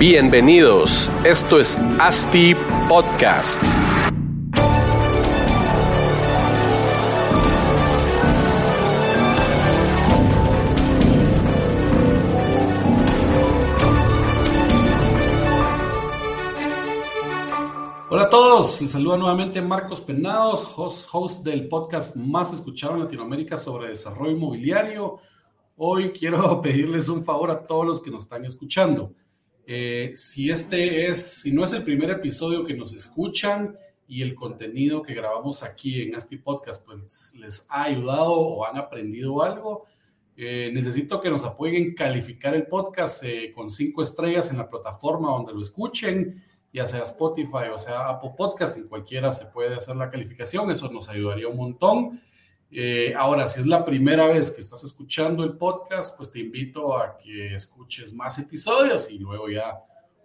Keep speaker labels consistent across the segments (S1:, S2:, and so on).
S1: Bienvenidos, esto es ASTI Podcast.
S2: Hola a todos, les saluda nuevamente Marcos Penados, host, del podcast más escuchado en Latinoamérica sobre desarrollo inmobiliario. Hoy quiero pedirles un favor a todos los que nos están escuchando. Eh, si este es, si no es el primer episodio que nos escuchan y el contenido que grabamos aquí en este podcast pues les ha ayudado o han aprendido algo, eh, necesito que nos apoyen calificar el podcast eh, con cinco estrellas en la plataforma donde lo escuchen, ya sea Spotify o sea Apple Podcast, en cualquiera se puede hacer la calificación, eso nos ayudaría un montón. Eh, ahora, si es la primera vez que estás escuchando el podcast, pues te invito a que escuches más episodios y luego ya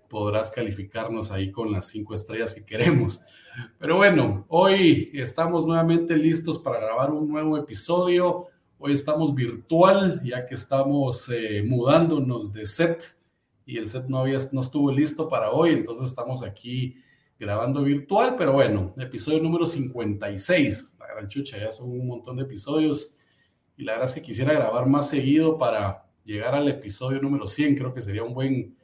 S2: podrás calificarnos ahí con las cinco estrellas que queremos. Pero bueno, hoy estamos nuevamente listos para grabar un nuevo episodio. Hoy estamos virtual, ya que estamos eh, mudándonos de set y el set no, había, no estuvo listo para hoy, entonces estamos aquí grabando virtual, pero bueno, episodio número 56 gran chucha, ya son un montón de episodios y la verdad es que quisiera grabar más seguido para llegar al episodio número 100, creo que sería un buen,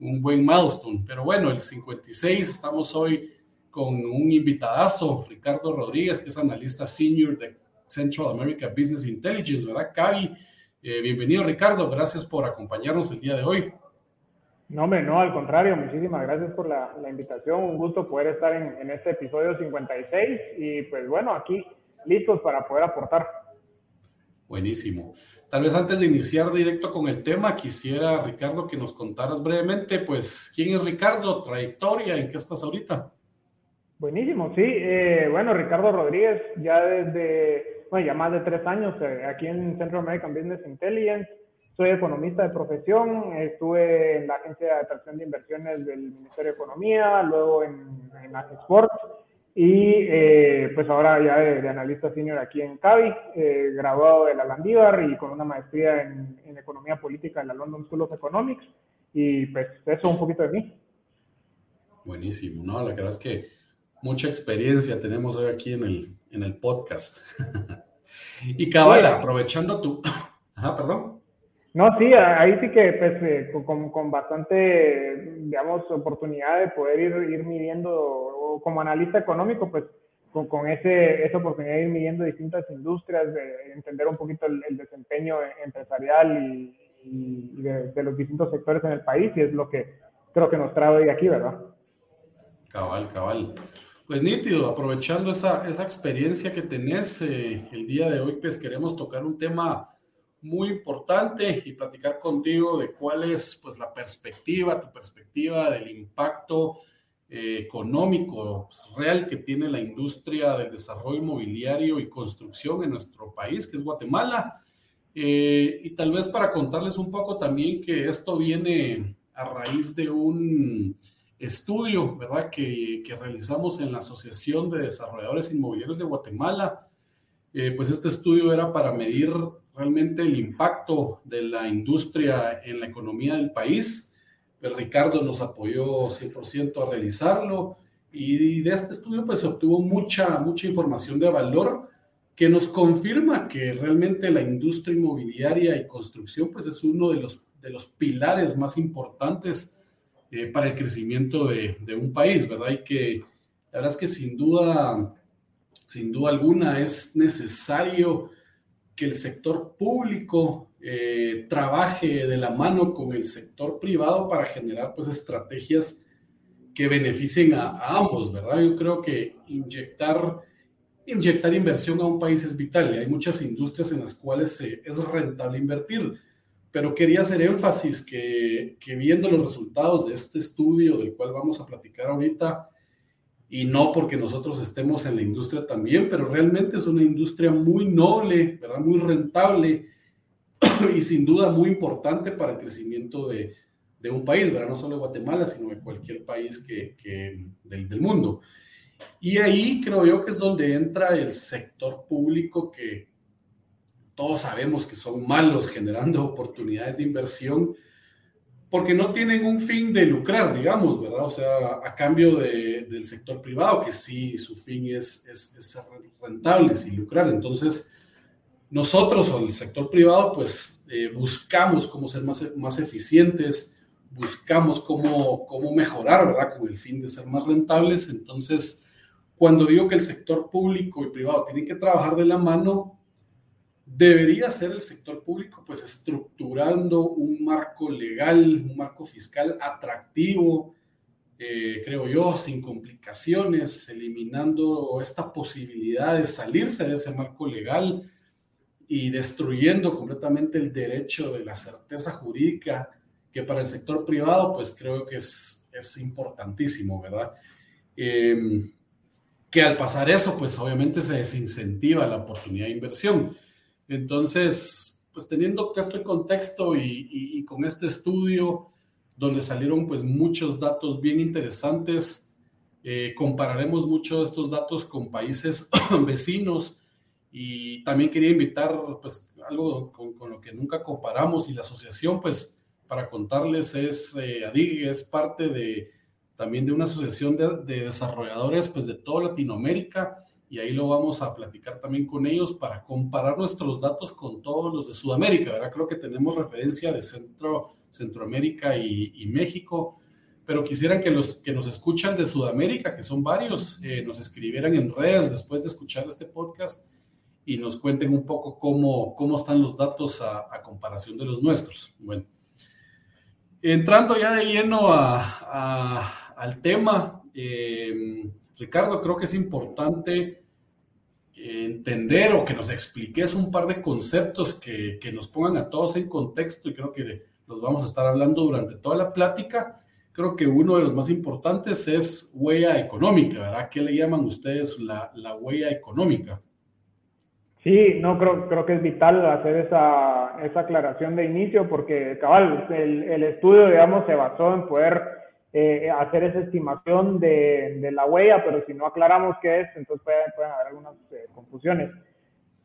S2: un buen milestone. Pero bueno, el 56 estamos hoy con un invitadazo, Ricardo Rodríguez, que es analista senior de Central America Business Intelligence, ¿verdad? Cavi, eh, bienvenido Ricardo, gracias por acompañarnos el día de hoy.
S3: No, hombre, no, al contrario, muchísimas gracias por la, invitación, un gusto poder estar en, en, este episodio 56 y pues bueno, aquí listos para poder aportar.
S2: Buenísimo. Tal vez antes de iniciar directo con el tema, quisiera, Ricardo, que nos contaras brevemente, pues, ¿quién es Ricardo? ¿Trayectoria? ¿En qué estás ahorita?
S3: Buenísimo, sí. Eh, bueno, Ricardo Rodríguez, ya desde, bueno, ya más de tres años eh, aquí en Central American Business Intelligence. Soy economista de profesión, estuve en la Agencia de Atracción de Inversiones del Ministerio de Economía, luego en, en Sports y eh, pues ahora ya de, analista senior aquí en CAVI, eh, graduado de la Landívar y con una maestría en, Economía Política en la London School of Economics. Y pues eso un poquito de mí.
S2: Buenísimo, ¿no? La verdad es que mucha experiencia tenemos hoy aquí en el, en el podcast. y cabal, aprovechando tu... Ajá, perdón.
S3: No, sí, ahí sí que pues, eh, con, con, bastante, digamos, oportunidad de poder ir, ir midiendo como analista económico, pues con, con ese, esa oportunidad de ir midiendo distintas industrias, de entender un poquito el, desempeño empresarial y, de, los distintos sectores en el país, y es lo que creo que nos trae hoy aquí, ¿verdad?
S2: Cabal, cabal. Pues nítido, aprovechando esa, esa experiencia que tenés eh, el día de hoy, pues queremos tocar un tema muy importante y platicar contigo de cuál es pues la perspectiva, tu perspectiva del impacto eh, económico pues, real que tiene la industria del desarrollo inmobiliario y construcción en nuestro país, que es Guatemala. Eh, y tal vez para contarles un poco también que esto viene a raíz de un estudio, ¿verdad?, que, que realizamos en la Asociación de Desarrolladores Inmobiliarios de Guatemala. Eh, pues este estudio era para medir realmente el impacto de la industria en la economía del país pues Ricardo nos apoyó 100% a realizarlo y de este estudio pues obtuvo mucha, mucha información de valor que nos confirma que realmente la industria inmobiliaria y construcción pues es uno de los, de los pilares más importantes eh, para el crecimiento de, de, un país, ¿verdad? Y que la verdad es que sin duda, sin duda alguna es necesario que el sector público eh, trabaje de la mano con el sector privado para generar pues estrategias que beneficien a, ambos, ¿verdad? Yo creo que inyectar, inyectar inversión a un país es vital y hay muchas industrias en las cuales es rentable invertir, pero quería hacer énfasis que, que viendo los resultados de este estudio del cual vamos a platicar ahorita, y no porque nosotros estemos en la industria también, pero realmente es una industria muy noble, ¿verdad? Muy rentable y sin duda muy importante para el crecimiento de, de un país, ¿verdad? No solo de Guatemala, sino de cualquier país que, que del, del, mundo. Y ahí creo yo que es donde entra el sector público que todos sabemos que son malos generando oportunidades de inversión, porque no tienen un fin de lucrar, digamos, ¿verdad? O sea, a cambio del sector privado, que sí, su fin es, es, ser rentables y lucrar. Entonces, nosotros o el sector privado, pues eh, buscamos cómo ser más, más eficientes, buscamos cómo, cómo mejorar, ¿verdad? Con el fin de ser más rentables. Entonces, cuando digo que el sector público y privado tienen que trabajar de la mano, debería ser el sector público pues estructurando un marco legal, un marco fiscal atractivo, eh, creo yo, sin complicaciones, eliminando esta posibilidad de salirse de ese marco legal y destruyendo completamente el derecho de la certeza jurídica, que para el sector privado pues creo que es, es importantísimo, ¿verdad? Em, que al pasar eso pues obviamente se desincentiva la oportunidad de inversión. Entonces, pues teniendo esto en contexto y, con este estudio donde salieron pues muchos datos bien interesantes, eh, compararemos muchos estos datos con países vecinos. Y también quería invitar pues algo con, lo que nunca comparamos y la asociación pues para contarles es eh, ADIG, es parte de también de una asociación de, de desarrolladores pues de toda Latinoamérica y ahí lo vamos a platicar también con ellos para comparar nuestros datos con todos los de Sudamérica, ¿verdad? Creo que tenemos referencia de Centro, Centroamérica y, México, pero quisieran que los que nos escuchan de Sudamérica, que son varios, eh, nos escribieran en redes después de escuchar este podcast y nos cuenten un poco cómo, cómo están los datos a, comparación de los nuestros. Bueno, entrando ya de lleno a, al tema, eh, Ricardo, creo que es importante entender o que nos expliques un par de conceptos que, nos pongan a todos en contexto y creo que los vamos a estar hablando durante toda la plática. Creo que uno de los más importantes es huella económica, ¿verdad? ¿Qué le llaman ustedes la, huella económica?
S3: Sí, no, creo, creo que es vital hacer esa, esa aclaración de inicio porque, cabal, el, el estudio, digamos, se basó en poder eh, hacer esa estimación de, de, la huella, pero si no aclaramos qué es, entonces pueden, pueden haber algunas eh, confusiones.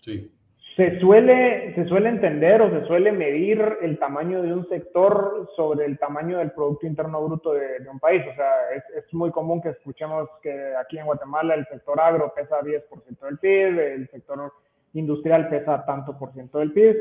S2: Sí.
S3: Se suele, se suele entender o se suele medir el tamaño de un sector sobre el tamaño del Producto Interno Bruto de, de un país. O sea, es, es, muy común que escuchemos que aquí en Guatemala el sector agro pesa 10% del PIB, el sector industrial pesa tanto por ciento del PIB,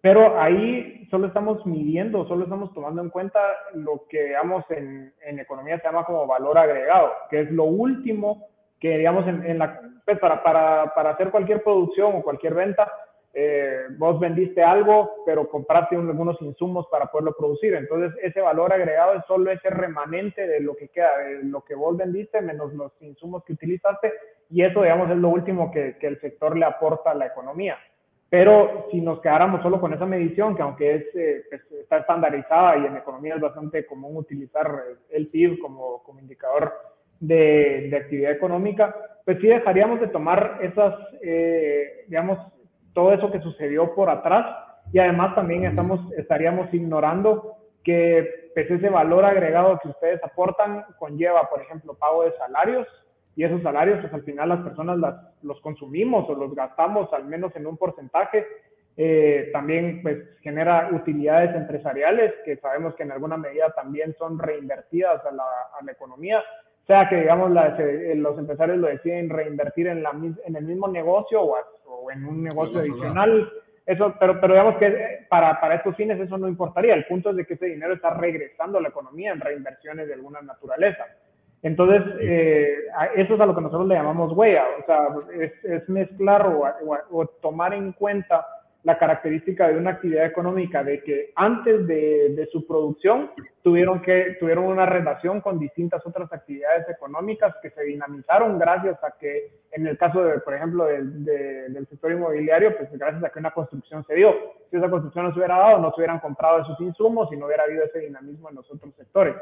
S3: pero ahí solo estamos midiendo, solo estamos tomando en cuenta lo que, digamos, en, en economía se llama como valor agregado, que es lo último que, digamos, en, en la, pues para, para, para, hacer cualquier producción o cualquier venta, eh, vos vendiste algo, pero compraste algunos insumos para poderlo producir. Entonces, ese valor agregado es solo ese remanente de lo que queda, de lo que vos vendiste menos los insumos que utilizaste, y eso, digamos, es lo último que, que el sector le aporta a la economía. Pero si nos quedáramos solo con esa medición, que aunque es, eh, pues, está estandarizada y en economía es bastante común utilizar el PIB como, como indicador de, de, actividad económica, pues sí dejaríamos de tomar esas, eh, digamos, todo eso que sucedió por atrás. Y además también estamos, estaríamos ignorando que pues, ese valor agregado que ustedes aportan conlleva, por ejemplo, pago de salarios, y esos salarios, pues al final las personas las, los consumimos o los gastamos al menos en un porcentaje. Eh, también pues genera utilidades empresariales que sabemos que en alguna medida también son reinvertidas a la, a la economía. O sea que digamos eh, los empresarios lo deciden reinvertir en, la, en el mismo negocio o, o en un negocio adicional. Eso, pero, pero digamos que eh, para, para estos fines eso no importaría. El punto es de que ese dinero está regresando a la economía en reinversiones de alguna naturaleza. Entonces, eh, eso es a lo que nosotros le llamamos huella, o sea, es, mezclar o, tomar en cuenta la característica de una actividad económica de que antes de, su producción tuvieron, que, tuvieron una relación con distintas otras actividades económicas que se dinamizaron gracias a que, en el caso, de, por ejemplo, del sector inmobiliario, pues gracias a que una construcción se dio. Si esa construcción no se hubiera dado, no se hubieran comprado esos insumos y no hubiera habido ese dinamismo en los otros sectores.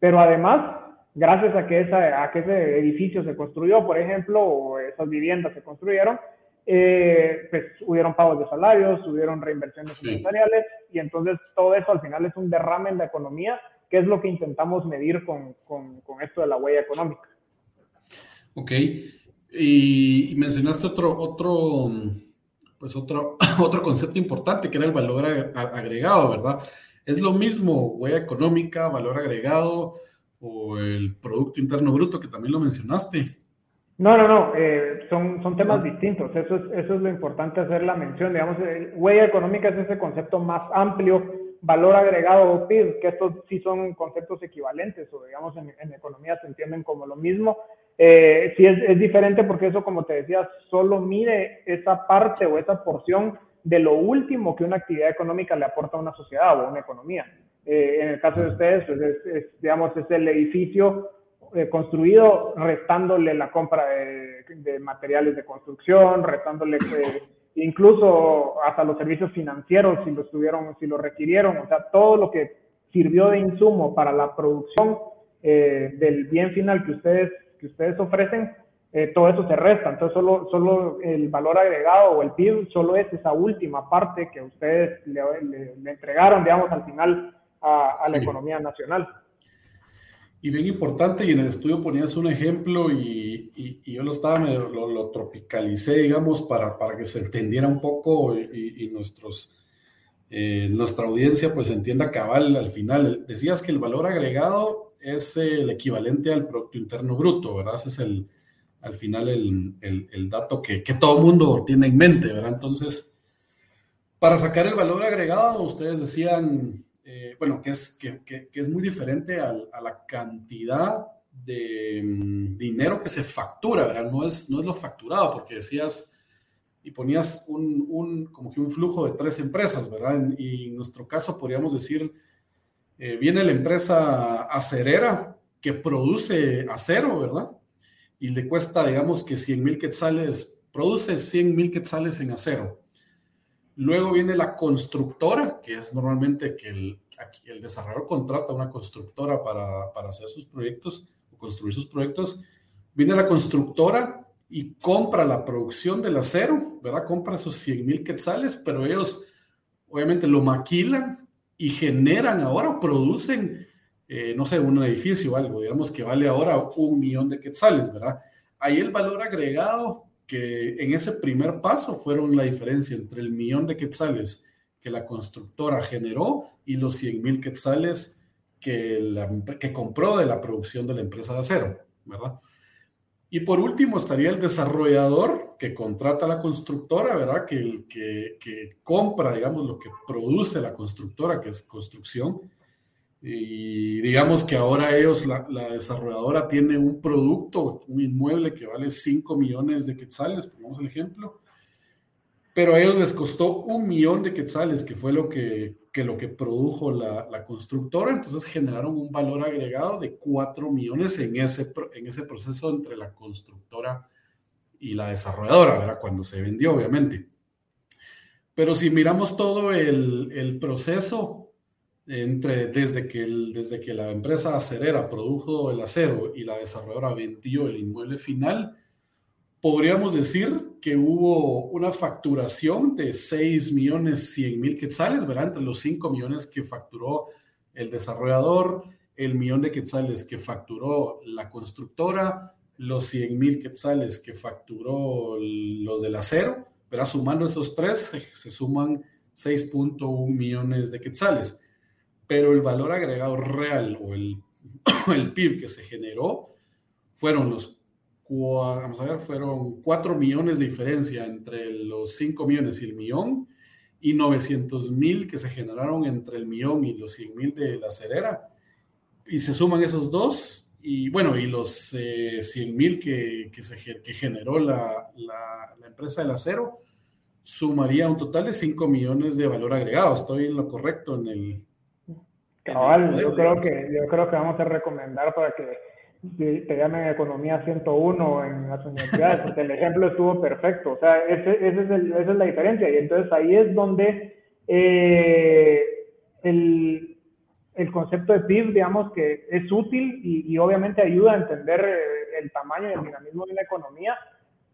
S3: Pero además, gracias a que, esa, a que ese edificio se construyó, por ejemplo, o esas viviendas se construyeron, eh, pues hubieron pagos de salarios, hubieron reinversiones empresariales y entonces todo eso al final es un derrame en la economía, que es lo que intentamos medir con, con, con esto de la huella económica.
S2: Ok, y mencionaste otro, otro, pues otro, otro concepto importante que era el valor agregado, ¿verdad? ¿Es lo mismo huella económica, valor agregado o el Producto Interno Bruto que también lo mencionaste?
S3: No, no, no, eh, son, son temas distintos. Eso es, eso es lo importante hacer la mención. Digamos, huella económica es ese concepto más amplio, valor agregado o PIB, que estos sí son conceptos equivalentes o digamos en, en economía se entienden como lo mismo. Eh, sí es, es, diferente porque eso, como te decía, solo mide esa parte o esa porción de lo último que una actividad económica le aporta a una sociedad o a una economía. Eh, en el caso de ustedes, pues es, digamos, es el edificio eh, construido restándole la compra de, materiales de construcción, restándole eh, incluso hasta los servicios financieros si lo tuvieron, si lo requirieron, o sea, todo lo que sirvió de insumo para la producción eh, del bien final que ustedes, que ustedes ofrecen, todo eso se resta. Entonces, solo, solo el valor agregado o el PIB solo es esa última parte que ustedes le, entregaron, digamos, al final a, la economía nacional.
S2: Y bien importante, y en el estudio ponías un ejemplo y, y, yo lo estaba, lo, lo, tropicalicé, digamos, para, para que se entendiera un poco y, nuestros, eh, nuestra audiencia pues entienda cabal al final. Decías que el valor agregado es el equivalente al Producto Interno Bruto, ¿verdad? Ese es el, al final el, el, el dato que, que todo mundo tiene en mente, ¿verdad? Entonces, para sacar el valor agregado, ustedes decían eh, bueno, que es, que, es muy diferente a, a la cantidad de mm, dinero que se factura, ¿verdad? No es, no es lo facturado, porque decías y ponías un, un, como que un flujo de tres empresas, ¿verdad? y en nuestro caso podríamos decir, eh, viene la empresa acerera que produce acero, ¿verdad? Y le cuesta, digamos que 100 mil quetzales, produce 100 mil quetzales en acero. Luego viene la constructora, que es normalmente que el, el desarrollador contrata una constructora para, para hacer sus proyectos o construir sus proyectos. Viene la constructora y compra la producción del acero, ¿verdad? Compra esos 100 mil quetzales, pero ellos obviamente lo maquilan y generan ahora, producen, eh, no sé, un edificio o algo, digamos que vale ahora un millón de quetzales, ¿verdad? Ahí el valor agregado que en ese primer paso fueron la diferencia entre el millón de quetzales que la constructora generó y los 100 mil quetzales que, que compró de la producción de la empresa de acero, ¿verdad? Y por último estaría el desarrollador que contrata a la constructora, ¿verdad? Que, el, que compra, digamos, lo que produce la constructora, que es construcción, y digamos que ahora ellos, la, desarrolladora tiene un producto, un inmueble que vale 5 millones de quetzales, pongamos el ejemplo, pero a ellos les costó un millón de quetzales, que fue lo que, que lo que produjo la, la, constructora, entonces generaron un valor agregado de 4 millones en ese, en ese proceso entre la constructora y la desarrolladora, ¿verdad? Cuando se vendió, obviamente. Pero si miramos todo el, el proceso, entre, desde, que desde que la empresa acerera produjo el acero y la desarrolladora vendió el inmueble final, podríamos decir que hubo una facturación de 6 millones 100 mil quetzales, ¿verdad? Entre los 5 millones que facturó el desarrollador, el millón de quetzales que facturó la constructora, los 100 mil quetzales que facturó los del acero, ¿verdad? Sumando esos tres, se, se suman 6.1 millones de quetzales pero el valor agregado real o el, el PIB que se generó fueron los, vamos a ver, fueron 4 millones de diferencia entre los 5 millones y el millón y 900 mil que se generaron entre el millón y los 100 mil de la cerera. Y se suman esos dos y bueno, y los eh, 100 mil que, que, se, que generó la, la, la empresa del acero, sumaría un total de 5 millones de valor agregado. Estoy en lo correcto en el,
S3: Cabal, yo creo, que, yo creo que vamos a recomendar para que te llamen Economía 101 en las universidades, porque el ejemplo estuvo perfecto. O sea, ese, ese es el, esa es la diferencia. Y entonces ahí es donde eh, el, el, concepto de PIB, digamos, que es útil y, y obviamente ayuda a entender eh, el tamaño y el dinamismo de una economía,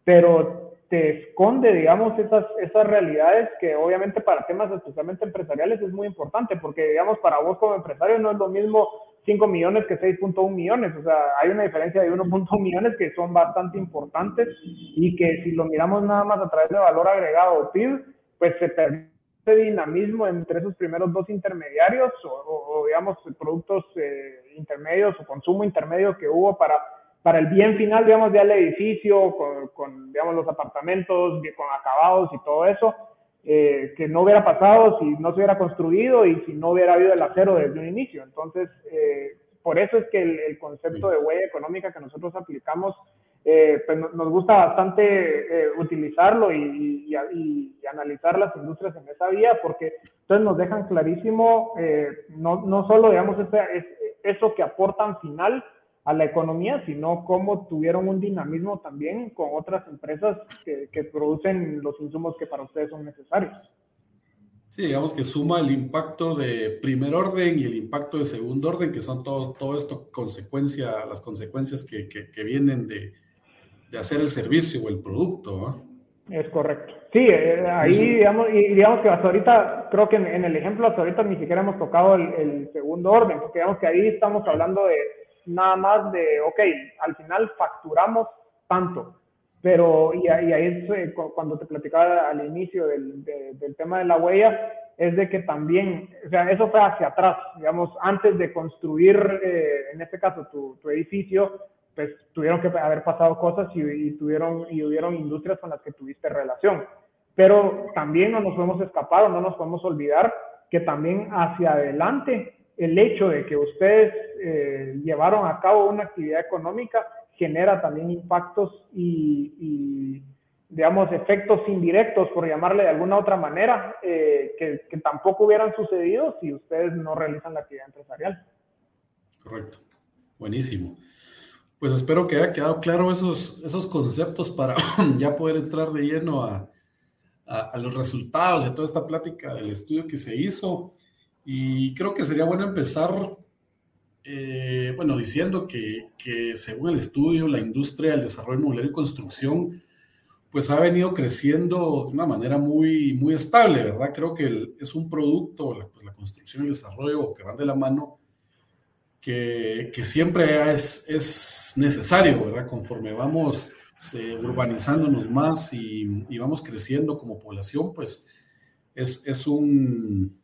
S3: pero te esconde, digamos, esas, esas realidades que obviamente para temas especialmente empresariales es muy importante, porque, digamos, para vos como empresario no es lo mismo 5 millones que 6.1 millones, o sea, hay una diferencia de 1.1 millones que son bastante importantes y que si lo miramos nada más a través de valor agregado o PIB, pues se dinamismo entre esos primeros dos intermediarios o, digamos, productos eh, intermedios o consumo intermedio que hubo para, para el bien final, digamos, del edificio, con, digamos, los apartamentos, con acabados y todo eso, eh, que no hubiera pasado si no se hubiera construido y si no hubiera habido el acero desde un inicio. Entonces, eh, por eso es que el, concepto de huella económica que nosotros aplicamos eh, pues nos gusta bastante eh, utilizarlo y, analizar las industrias en esa vía, porque entonces nos dejan clarísimo eh, no, no, solo, digamos, eso que aportan final a la economía, sino cómo tuvieron un dinamismo también con otras empresas que, que producen los insumos que para ustedes son necesarios.
S2: Sí, digamos que suma el impacto de primer orden y el impacto de segundo orden, que son todo, todo esto consecuencia, las consecuencias que, que vienen de, de hacer el servicio o el producto.
S3: Es correcto. Sí, eh, ahí digamos, y digamos que hasta ahorita, creo que en, el ejemplo hasta ahorita ni siquiera hemos tocado el, segundo orden, porque digamos que ahí estamos hablando de nada más de, ok, al final facturamos tanto, pero y, ahí es eh, cuando te platicaba al inicio del, del, tema de la huella, es de que también, o sea, eso fue hacia atrás, digamos, antes de construir, eh, en este caso, tu, tu edificio, pues tuvieron que haber pasado cosas y, tuvieron y hubieron industrias con las que tuviste relación. Pero también no nos podemos escapar o no nos podemos olvidar que también hacia adelante el hecho de que ustedes eh, llevaron a cabo una actividad económica genera también impactos y, digamos, efectos indirectos, por llamarle de alguna otra manera, eh, que, tampoco hubieran sucedido si ustedes no realizan la actividad empresarial.
S2: Correcto. Buenísimo. Pues espero que haya quedado claro esos, esos conceptos para ya poder entrar de lleno a, a, los resultados de toda esta plática del estudio que se hizo. Y creo que sería bueno empezar, eh, bueno, diciendo que, que, según el estudio, la industria del desarrollo inmobiliario y construcción, pues ha venido creciendo de una manera muy, muy estable, ¿verdad? Creo que es un producto, la, pues la construcción y el desarrollo que van de la mano, que, siempre es, es, necesario, ¿verdad? Conforme vamos eh, urbanizándonos más y, vamos creciendo como población, pues es, es, un,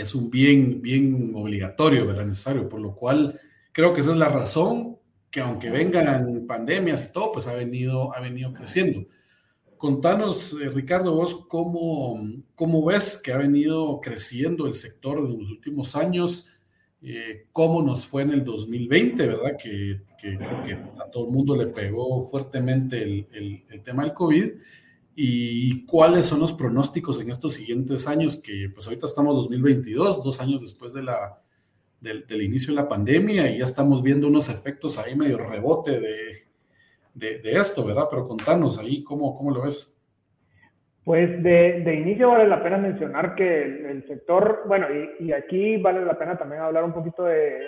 S2: es un bien, bien obligatorio, ¿verdad? Necesario, por lo cual creo que esa es la razón que aunque vengan pandemias y todo, pues ha venido, ha venido creciendo. Contanos, eh, Ricardo, vos cómo, cómo ves que ha venido creciendo el sector en los últimos años eh, cómo nos fue en el 2020, ¿verdad? Que, creo que a todo el mundo le pegó fuertemente el, el, tema del COVID y cuáles son los pronósticos en estos siguientes años, que pues ahorita estamos 2022, dos años después de la, del, del inicio de la pandemia y ya estamos viendo unos efectos ahí medio rebote de, de, de esto, ¿verdad? Pero contanos ahí cómo, cómo lo ves.
S3: Pues de, inicio vale la pena mencionar que el, sector, bueno, y, aquí vale la pena también hablar un poquito de,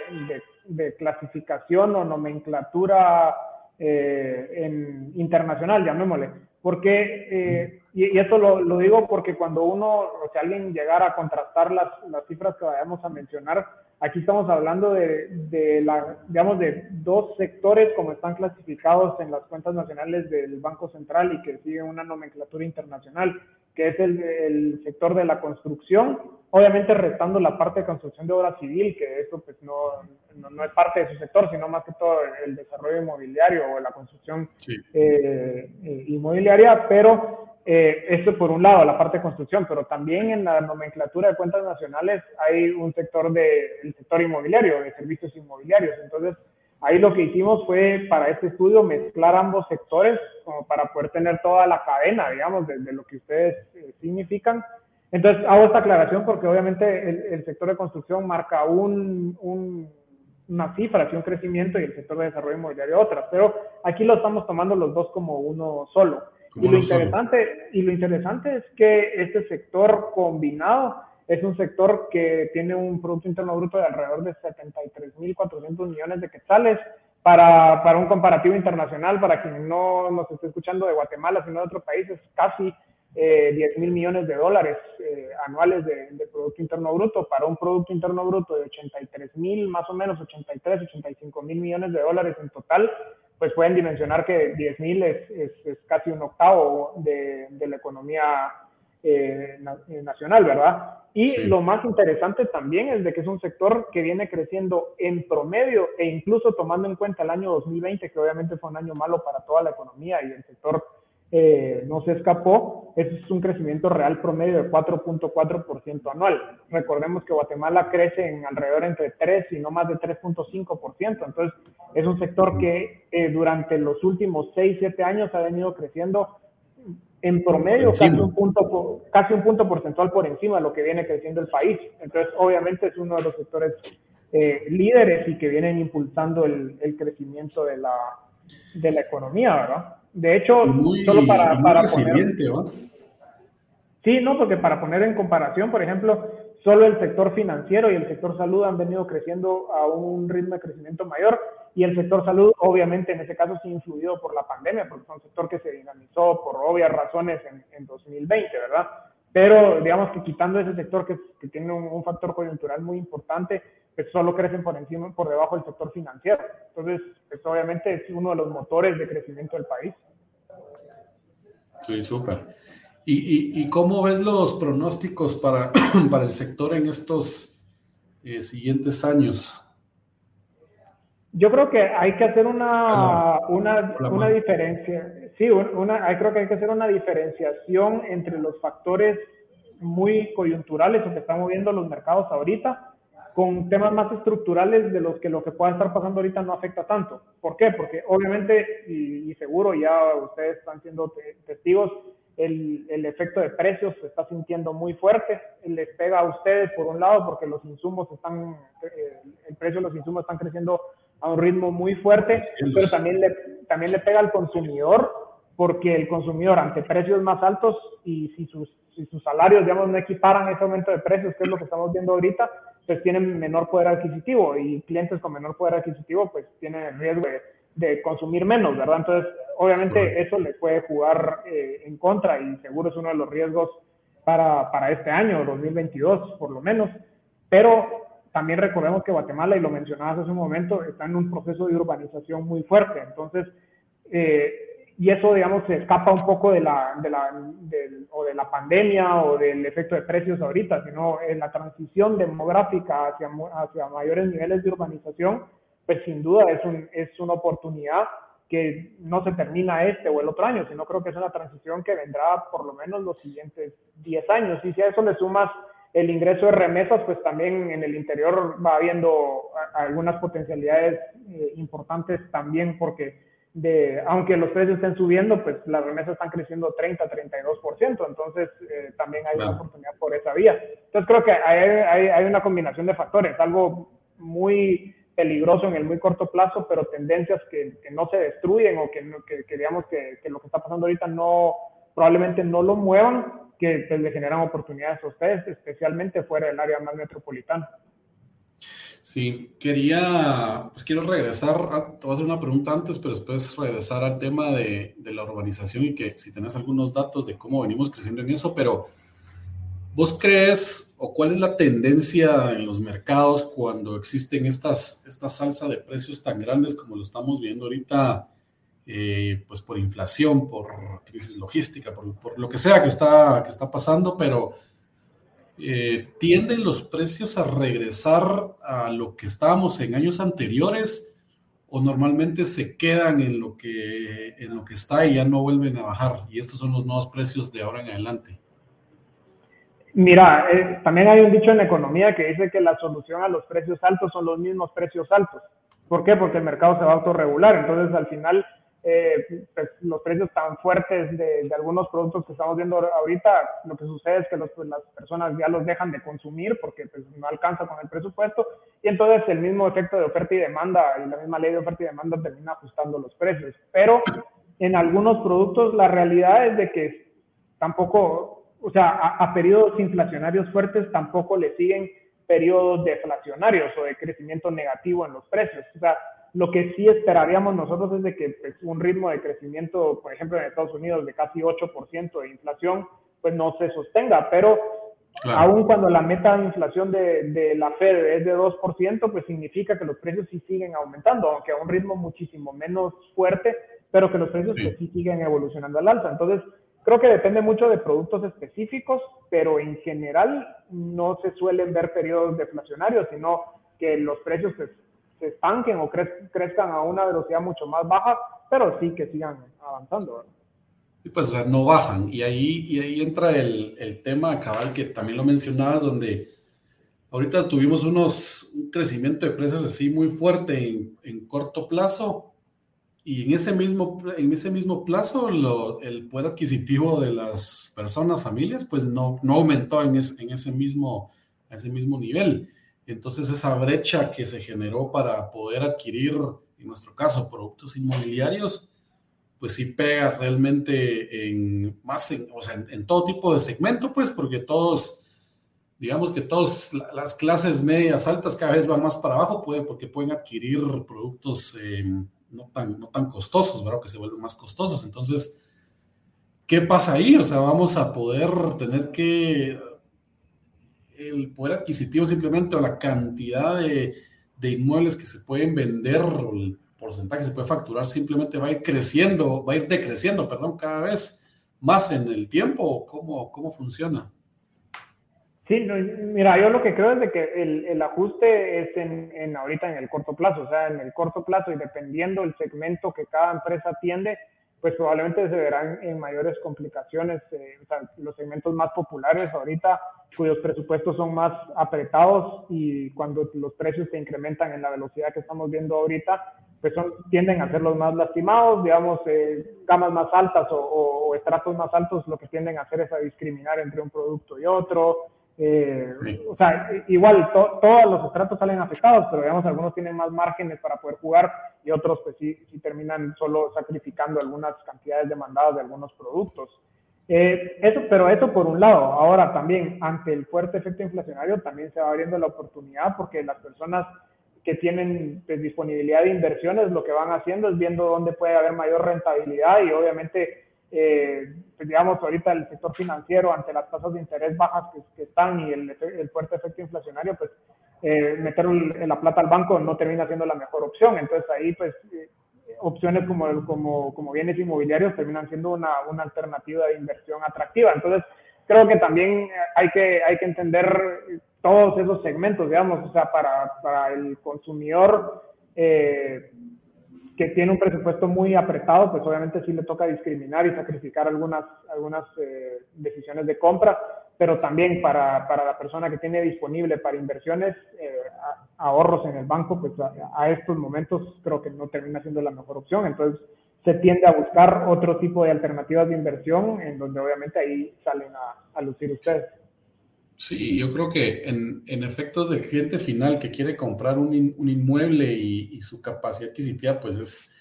S3: clasificación o nomenclatura eh, internacional, llamémosle. Porque, eh, y, esto lo, digo porque cuando uno, o si alguien llegara a contrastar las, las cifras que vayamos a mencionar, Aquí estamos hablando de, la, digamos, de dos sectores como están clasificados en las cuentas nacionales del Banco Central y que siguen una nomenclatura internacional, que es el, sector de la construcción, obviamente restando la parte de construcción de obra civil, que eso pues no, no, es parte de su sector, sino más que todo el desarrollo inmobiliario o la construcción eh, eh, inmobiliaria, pero eh, esto por un lado, la parte de construcción, pero también en la nomenclatura de cuentas nacionales hay un sector de, el sector inmobiliario, de servicios inmobiliarios. Entonces, ahí lo que hicimos fue para este estudio mezclar ambos sectores como para poder tener toda la cadena, digamos, de, lo que ustedes eh, significan. Entonces, hago esta aclaración porque obviamente el, sector de construcción marca un, un, una cifra, un crecimiento y el sector de desarrollo inmobiliario otra, pero aquí lo estamos tomando los dos como uno solo. Y lo, interesante, y lo interesante es que este sector combinado es un sector que tiene un Producto Interno Bruto de alrededor de 73.400 millones de quetzales. Para, para, un comparativo internacional, para quien no nos esté escuchando de Guatemala, sino de otros países, casi eh, 10 mil millones de dólares eh, anuales de, Producto Interno Bruto. Para un Producto Interno Bruto de 83 mil, más o menos 83, 85 mil millones de dólares en total, pues pueden dimensionar que 10.000 es, es, es, casi un octavo de, de la economía eh, eh, nacional, ¿verdad? Y lo más interesante también es de que es un sector que viene creciendo en promedio e incluso tomando en cuenta el año 2020, que obviamente fue un año malo para toda la economía y el sector eh, no se escapó, es un crecimiento real promedio de 4.4% anual. Recordemos que Guatemala crece en alrededor entre 3 y no más de 3.5%. Entonces, es un sector que durante los últimos 6, 7 años ha venido creciendo en promedio casi un, punto, casi un punto porcentual por encima de lo que viene creciendo el país. Entonces, obviamente es uno de los sectores eh, líderes y que vienen impulsando el, el, crecimiento de la, de la economía, ¿verdad? De hecho, solo para, para poner... Sí, no, porque para poner en comparación, por ejemplo, solo el sector financiero y el sector salud han venido creciendo a un ritmo de crecimiento mayor y el sector salud, obviamente, en ese caso sí influido por la pandemia, porque es un sector que se dinamizó por obvias razones en, en 2020, ¿verdad? Pero digamos que quitando ese sector que, que tiene un, factor coyuntural muy importante, pues solo crecen por encima, por debajo del sector financiero. Entonces, pues obviamente es uno de los motores de crecimiento del país.
S2: Sí, súper. ¿Y, y, cómo ves los pronósticos para, para el sector en estos eh, siguientes años?
S3: Yo creo que hay que hacer una, una, una diferencia. Sí, una, creo que hay que hacer una diferenciación entre los factores muy coyunturales o que están moviendo los mercados ahorita con temas más estructurales de los que lo que pueda estar pasando ahorita no afecta tanto. ¿Por qué? Porque obviamente, y, y seguro ya ustedes están siendo testigos, el, el, efecto de precios se está sintiendo muy fuerte, les pega a ustedes por un lado porque los insumos están, eh, el precio de los insumos están creciendo a un ritmo muy fuerte, pero también le, también le pega al consumidor, porque el consumidor ante precios más altos y si sus, si sus salarios, digamos, no equiparan ese aumento de precios, que es lo que estamos viendo ahorita, pues tienen menor poder adquisitivo y clientes con menor poder adquisitivo pues tienen riesgo de, consumir menos, ¿verdad? Entonces, obviamente eso le puede jugar eh, en contra y seguro es uno de los riesgos para, para este año, 2022 por lo menos, pero también recordemos que Guatemala, y lo mencionabas hace un momento, está en un proceso de urbanización muy fuerte. Entonces, eh, y eso, digamos, se escapa un poco de la, de la, o de la pandemia o del efecto de precios ahorita, sino en la transición demográfica hacia, hacia mayores niveles de urbanización, pues sin duda es, un, es una oportunidad que no se termina este o el otro año, sino creo que es una transición que vendrá por lo menos los siguientes 10 años. Y si a eso le sumas el ingreso de remesas, pues también en el interior va habiendo algunas potencialidades eh, importantes también porque de, aunque los precios estén subiendo, pues las remesas están creciendo 30, 32%, entonces eh, también hay una oportunidad por esa vía. Entonces creo que hay, hay, una combinación de factores, algo muy peligroso en el muy corto plazo, pero tendencias que, que no se destruyen o que, que, que digamos que, lo que está pasando ahorita no probablemente no lo muevan, que pues, le generan oportunidades a ustedes, especialmente fuera del área más metropolitana.
S2: Sí, quería, pues quiero regresar, a, te voy a hacer una pregunta antes, pero después regresar al tema de, de, la urbanización y que si tenés algunos datos de cómo venimos creciendo en eso, pero ¿vos crees o cuál es la tendencia en los mercados cuando existen estas, esta salsa de precios tan grandes como lo estamos viendo ahorita? Eh, pues por inflación, por crisis logística, por, lo que sea que está, que está pasando, pero eh, ¿tienden los precios a regresar a lo que estábamos en años anteriores o normalmente se quedan en lo que, en lo que está y ya no vuelven a bajar? Y estos son los nuevos precios de ahora en adelante.
S3: Mira, eh, también hay un dicho en economía que dice que la solución a los precios altos son los mismos precios altos. ¿Por qué? Porque el mercado se va a autorregular. Entonces, al final, eh, pues, los precios tan fuertes de, algunos productos que estamos viendo ahorita, lo que sucede es que los, pues, las personas ya los dejan de consumir porque pues, no alcanza con el presupuesto y entonces el mismo efecto de oferta y demanda y la misma ley de oferta y demanda termina ajustando los precios. Pero en algunos productos la realidad es de que tampoco, o sea, a, a periodos inflacionarios fuertes tampoco le siguen periodos deflacionarios o de crecimiento negativo en los precios. O sea, lo que sí esperaríamos nosotros es de que pues, un ritmo de crecimiento, por ejemplo, en Estados Unidos de casi 8% de inflación, pues no se sostenga, pero aún cuando la meta de inflación de, de, la Fed es de 2%, pues significa que los precios sí siguen aumentando, aunque a un ritmo muchísimo menos fuerte, pero que los precios sí. Pues, sí siguen evolucionando al alza. Entonces, Creo que depende mucho de productos específicos, pero en general no se suelen ver periodos deflacionarios, sino que los precios se, estanquen o crezcan a una velocidad mucho más baja, pero sí que sigan avanzando.
S2: Y pues, o sea, no bajan. Y ahí, y ahí entra el, el tema, cabal, que también lo mencionabas, donde ahorita tuvimos unos, un crecimiento de precios así muy fuerte en, en corto plazo, y en ese mismo, en ese mismo plazo, el poder adquisitivo de las personas, familias, pues no, no aumentó en, en ese, mismo, ese mismo nivel. Entonces, esa brecha que se generó para poder adquirir, en nuestro caso, productos inmobiliarios, pues sí pega realmente en más, en, o sea, en, todo tipo de segmento, pues, porque todos, digamos que todas las clases medias altas cada vez van más para abajo, pueden, porque pueden adquirir productos. Eh, no tan, no tan costosos, ¿verdad? Que se vuelven más costosos. Entonces, ¿qué pasa ahí? O sea, vamos a poder tener que el poder adquisitivo simplemente o la cantidad de, de inmuebles que se pueden vender o el porcentaje que se puede facturar simplemente va a ir creciendo, va a ir decreciendo, perdón, cada vez más en el tiempo. ¿Cómo, cómo funciona?
S3: Sí, mira, yo lo que creo es de que el, el ajuste es en, en, ahorita en el corto plazo, o sea, en el corto plazo y dependiendo del segmento que cada empresa atiende, pues probablemente se verán en mayores complicaciones, eh, o sea, los segmentos más populares ahorita, cuyos presupuestos son más apretados y cuando los precios se incrementan en la velocidad que estamos viendo ahorita, pues son, tienden a ser los más lastimados, digamos, eh, gamas más altas o, o, o estratos más altos, lo que tienden a hacer es a discriminar entre un producto y otro, eh, o sea, igual todos los estratos salen afectados, pero digamos algunos tienen más márgenes para poder jugar y otros pues sí, sí terminan solo sacrificando algunas cantidades demandadas de algunos productos. Eh, eso, pero eso por un lado. Ahora también, ante el fuerte efecto inflacionario, también se va abriendo la oportunidad porque las personas que tienen pues, disponibilidad de inversiones lo que van haciendo es viendo dónde puede haber mayor rentabilidad y obviamente eh, pues, digamos, ahorita el sector financiero, ante las tasas de interés bajas que, están y el, fuerte efecto inflacionario, pues eh, meter la plata al banco no termina siendo la mejor opción. Entonces ahí, pues, eh, opciones como, como, como, bienes inmobiliarios terminan siendo una, una, alternativa de inversión atractiva. Entonces, creo que también hay que, hay que entender todos esos segmentos, digamos, o sea, para, para el consumidor. Eh, que tiene un presupuesto muy apretado, pues obviamente sí le toca discriminar y sacrificar algunas, algunas eh, decisiones de compra, pero también para, para, la persona que tiene disponible para inversiones, eh, ahorros en el banco, pues a, estos momentos creo que no termina siendo la mejor opción. Entonces se tiende a buscar otro tipo de alternativas de inversión en donde obviamente ahí salen a, a lucir ustedes.
S2: Sí, yo creo que en, en, efectos del cliente final que quiere comprar un, un inmueble y, su capacidad adquisitiva pues es,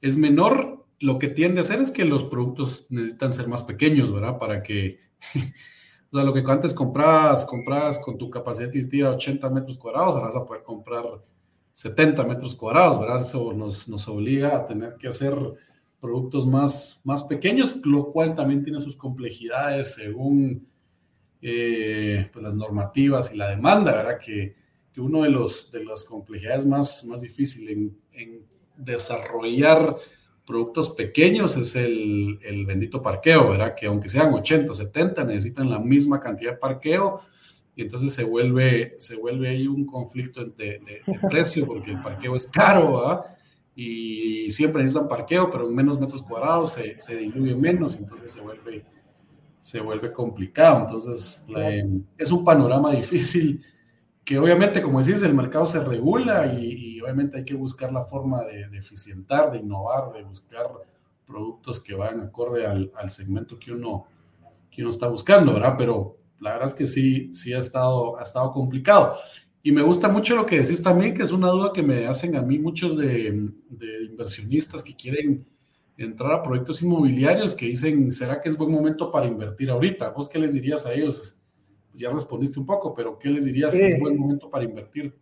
S2: es menor, lo que tiende a hacer es que los productos necesitan ser más pequeños, ¿verdad? Para que, o sea, lo que antes comprabas, comprabas con tu capacidad adquisitiva 80 metros cuadrados, ahora vas a poder comprar 70 metros cuadrados, ¿verdad? Eso nos, nos obliga a tener que hacer productos más, más pequeños, lo cual también tiene sus complejidades según eh, pues las normativas y la demanda, ¿verdad? Que, que uno de, los, de las complejidades más, más difíciles en, en desarrollar productos pequeños es el, el, bendito parqueo, ¿verdad? Que aunque sean 80 o 70, necesitan la misma cantidad de parqueo y entonces se vuelve, se vuelve ahí un conflicto de, de, precio porque el parqueo es caro, ¿verdad? Y siempre necesitan parqueo, pero en menos metros cuadrados se, se diluye menos, entonces se vuelve se vuelve complicado. Entonces, es un panorama difícil que obviamente, como decís, el mercado se regula y, obviamente hay que buscar la forma de, eficientar, de innovar, de buscar productos que van acorde al, segmento que uno, que uno está buscando, ¿verdad? Pero la verdad es que sí, sí ha estado, ha estado complicado. Y me gusta mucho lo que decís también, que es una duda que me hacen a mí muchos de, de inversionistas que quieren entrar a proyectos inmobiliarios que dicen, ¿será que es buen momento para invertir ahorita? ¿Vos qué les dirías a ellos? Ya respondiste un poco, pero ¿qué les dirías si es buen momento para invertir?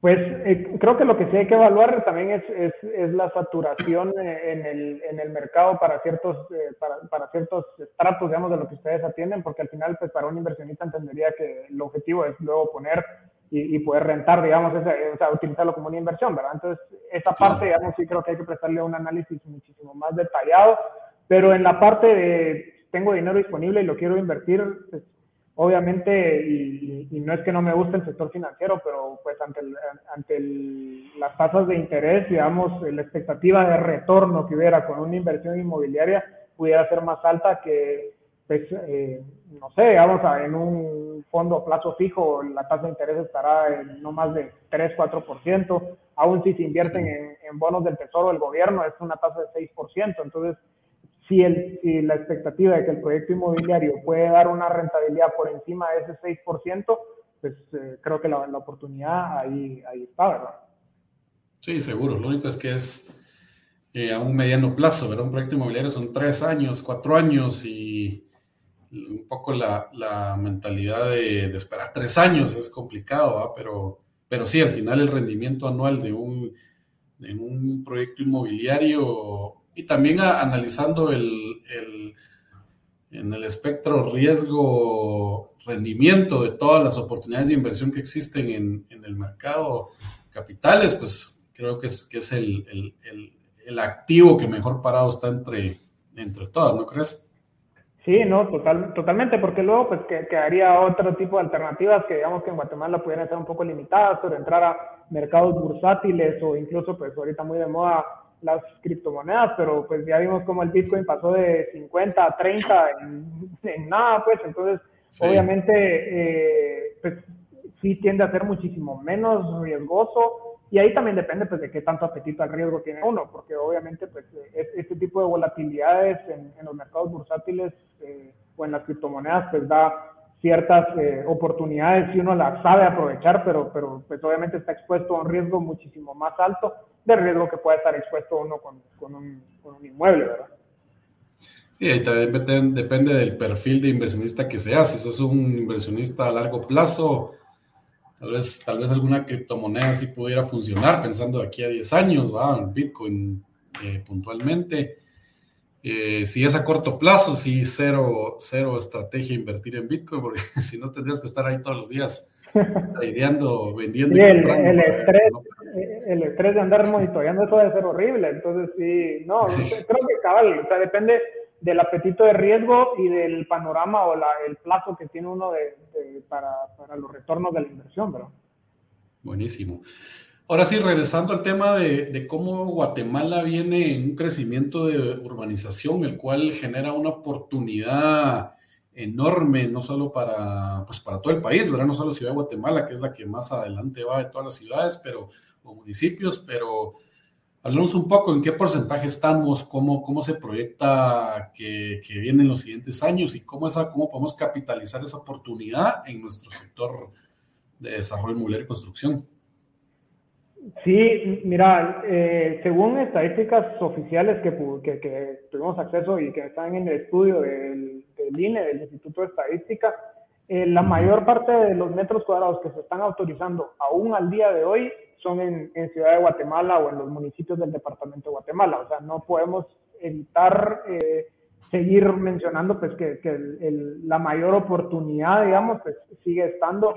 S3: Pues eh, creo que lo que sí hay que evaluar también es, es, es la saturación eh, en el, en el, mercado para ciertos, eh, para, para, ciertos estratos, digamos, de lo que ustedes atienden, porque al final, pues para un inversionista entendería que el objetivo es luego poner y, poder rentar, digamos, ese, o sea, utilizarlo como una inversión, ¿verdad? Entonces, esa parte, digamos, sí creo que hay que prestarle un análisis muchísimo más detallado Pero en la parte de tengo dinero disponible y lo quiero invertir, pues, obviamente, y, no es que no me guste el sector financiero, pero pues ante, ante las tasas de interés, digamos, la expectativa de retorno que hubiera con una inversión inmobiliaria pudiera ser más alta que, eh, no sé, digamos, en un fondo a plazo fijo, la tasa de interés estará en no más de 3, 4%, aún si se invierten en, en bonos del tesoro del gobierno, es una tasa de 6%, entonces si, el, si la expectativa de que el proyecto inmobiliario puede dar una rentabilidad por encima de ese 6%, pues eh, creo que la, la, oportunidad ahí, ahí está, ¿verdad?
S2: Sí, seguro. Lo único es que es eh, a un mediano plazo, ¿verdad? Un proyecto inmobiliario son tres años, cuatro años y un poco la, la mentalidad de, esperar tres años es complicado. Pero, pero sí, al final el rendimiento anual de un, de un proyecto inmobiliario y también analizando el, en el espectro riesgo-rendimiento de todas las oportunidades de inversión que existen en, en el mercado capitales, pues creo que es, que es el, el, activo que mejor parado está entre, entre todas, ¿no crees?
S3: Sí, no, total, totalmente, porque luego pues que, quedaría otro tipo de alternativas que digamos que en Guatemala pudieran estar un poco limitadas, pero entrar a mercados bursátiles o incluso pues ahorita muy de moda las criptomonedas, pero pues ya vimos como el Bitcoin pasó de 50 a 30 en, nada, pues entonces obviamente eh, pues sí tiende a ser muchísimo menos riesgoso y ahí también depende pues de qué tanto apetito al riesgo tiene uno, porque obviamente pues este tipo de volatilidades en, los mercados bursátiles eh, o en las criptomonedas pues da ciertas eh, oportunidades si uno las sabe aprovechar, pero, pero pues obviamente está expuesto a un riesgo muchísimo más alto de riesgo que puede estar expuesto uno con, con, un, con un, inmueble, ¿verdad?
S2: Sí, ahí también depende, del perfil de inversionista que seas. Si sos un inversionista a largo plazo, tal vez, tal vez alguna criptomoneda sí pudiera funcionar pensando de aquí a 10 años, va, Bitcoin eh, puntualmente. Eh, si es a corto plazo, sí, cero, cero estrategia invertir en Bitcoin, porque si no tendrías que estar ahí todos los días tradeando, vendiendo.
S3: y el, el, estrés, el estrés de andar monitoreando eso debe ser horrible. Entonces, sí, no, creo que cabal, o sea, depende del apetito de riesgo y del panorama o el plazo que tiene uno de, para, para, los retornos de la inversión, ¿verdad?
S2: Buenísimo. Ahora sí, regresando al tema de, de, cómo Guatemala viene en un crecimiento de urbanización, el cual genera una oportunidad enorme, no solo para, pues para todo el país, ¿verdad? No solo Ciudad de Guatemala, que es la que más adelante va de todas las ciudades, pero o municipios, pero hablamos un poco en qué porcentaje estamos, cómo, cómo se proyecta que, que viene en los siguientes años y cómo, esa, cómo podemos capitalizar esa oportunidad en nuestro sector de desarrollo inmobiliario y construcción.
S3: Sí, mira, eh, según estadísticas oficiales que, que, tuvimos acceso y que están en el estudio del, del INE, del Instituto de Estadística, eh, la mayor parte de los metros cuadrados que se están autorizando aún al día de hoy son en, Ciudad de Guatemala o en los municipios del departamento de Guatemala. O sea, no podemos evitar eh, seguir mencionando pues que, la mayor oportunidad, digamos, pues sigue estando